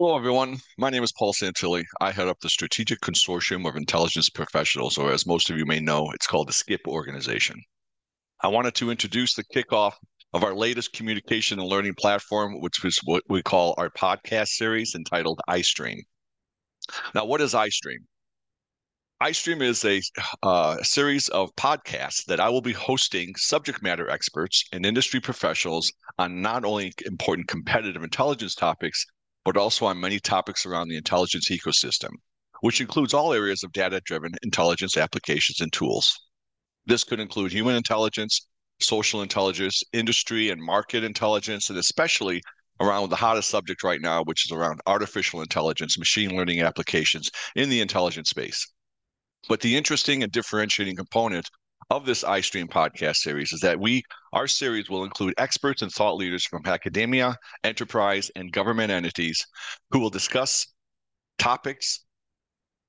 Hello, everyone. My name is Paul Santilli. I head up the Strategic Consortium of Intelligence Professionals, or as most of you may know, it's called the SCIP organization. I wanted to introduce the kickoff of our latest communication and learning platform, which is what we call our podcast series entitled iStream. Now, what is iStream? iStream is a uh, series of podcasts that I will be hosting subject matter experts and industry professionals on not only important competitive intelligence topics, but also on many topics around the intelligence ecosystem, which includes all areas of data driven intelligence applications and tools. This could include human intelligence, social intelligence, industry and market intelligence, and especially around the hottest subject right now, which is around artificial intelligence, machine learning applications in the intelligence space. But the interesting and differentiating component of this iStream podcast series is that we, our series will include experts and thought leaders from academia, enterprise, and government entities who will discuss topics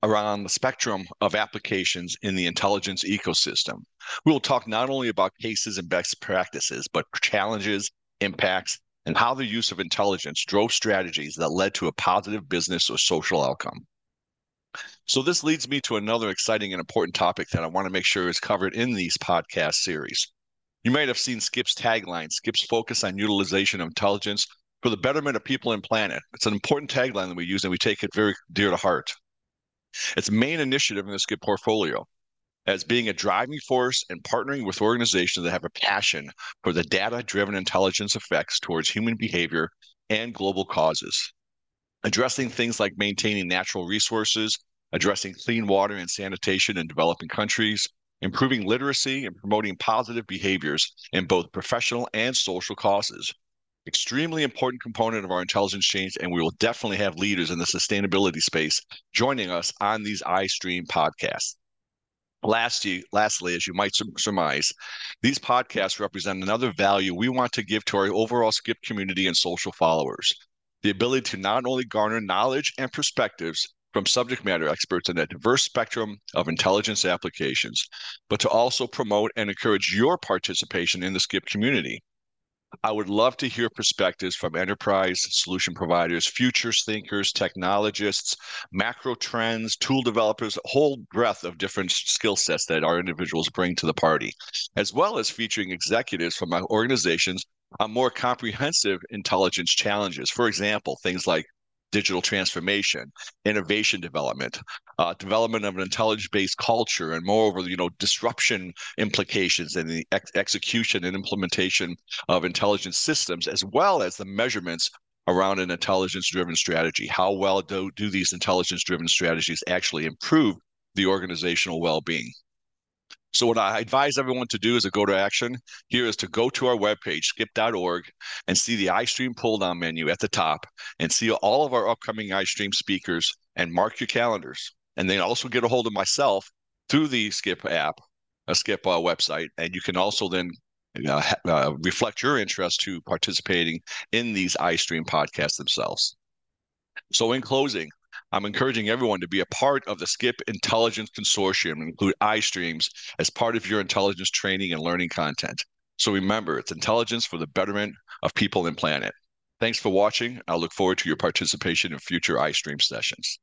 around the spectrum of applications in the intelligence ecosystem. We will talk not only about cases and best practices, but challenges, impacts, and how the use of intelligence drove strategies that led to a positive business or social outcome. So this leads me to another exciting and important topic that I want to make sure is covered in these podcast series. You might have seen SCIP's tagline, SCIP's focus on utilization of intelligence for the betterment of people and planet. It's an important tagline that we use and we take it very dear to heart. It's main initiative in the SCIP portfolio as being a driving force and partnering with organizations that have a passion for the data driven intelligence effects towards human behavior and global causes addressing things like maintaining natural resources, addressing clean water and sanitation in developing countries, improving literacy, and promoting positive behaviors in both professional and social causes. Extremely important component of our intelligence change, and we will definitely have leaders in the sustainability space joining us on these iStream podcasts. Lastly, lastly, as you might surmise, these podcasts represent another value we want to give to our overall SCIP community and social followers the ability to not only garner knowledge and perspectives from subject matter experts in a diverse spectrum of intelligence applications, but to also promote and encourage your participation in the SCIP community. I would love to hear perspectives from enterprise solution providers, futures thinkers, technologists, macro trends, tool developers, a whole breadth of different skill sets that our individuals bring to the party, as well as featuring executives from our organizations on more comprehensive intelligence challenges. For example, things like digital transformation, innovation development, uh, development of an intelligence-based culture, and moreover, you know, disruption implications and the ex- execution and implementation of intelligence systems, as well as the measurements around an intelligence-driven strategy. How well do, do these intelligence-driven strategies actually improve the organizational well-being? So what I advise everyone to do is a go to action here is to go to our webpage, scip.org, and see the iStream pull down menu at the top and see all of our upcoming iStream speakers and mark your calendars. And then also get a hold of myself through the SCIP app, a SCIP uh, website. And you can also then uh, uh, reflect your interest to participating in these iStream podcasts themselves. So in closing, I'm encouraging everyone to be a part of the SCIP Intelligence Consortium and include iStreams as part of your intelligence training and learning content. So remember, it's intelligence for the betterment of people and planet. Thanks for watching. I look forward to your participation in future iStream sessions.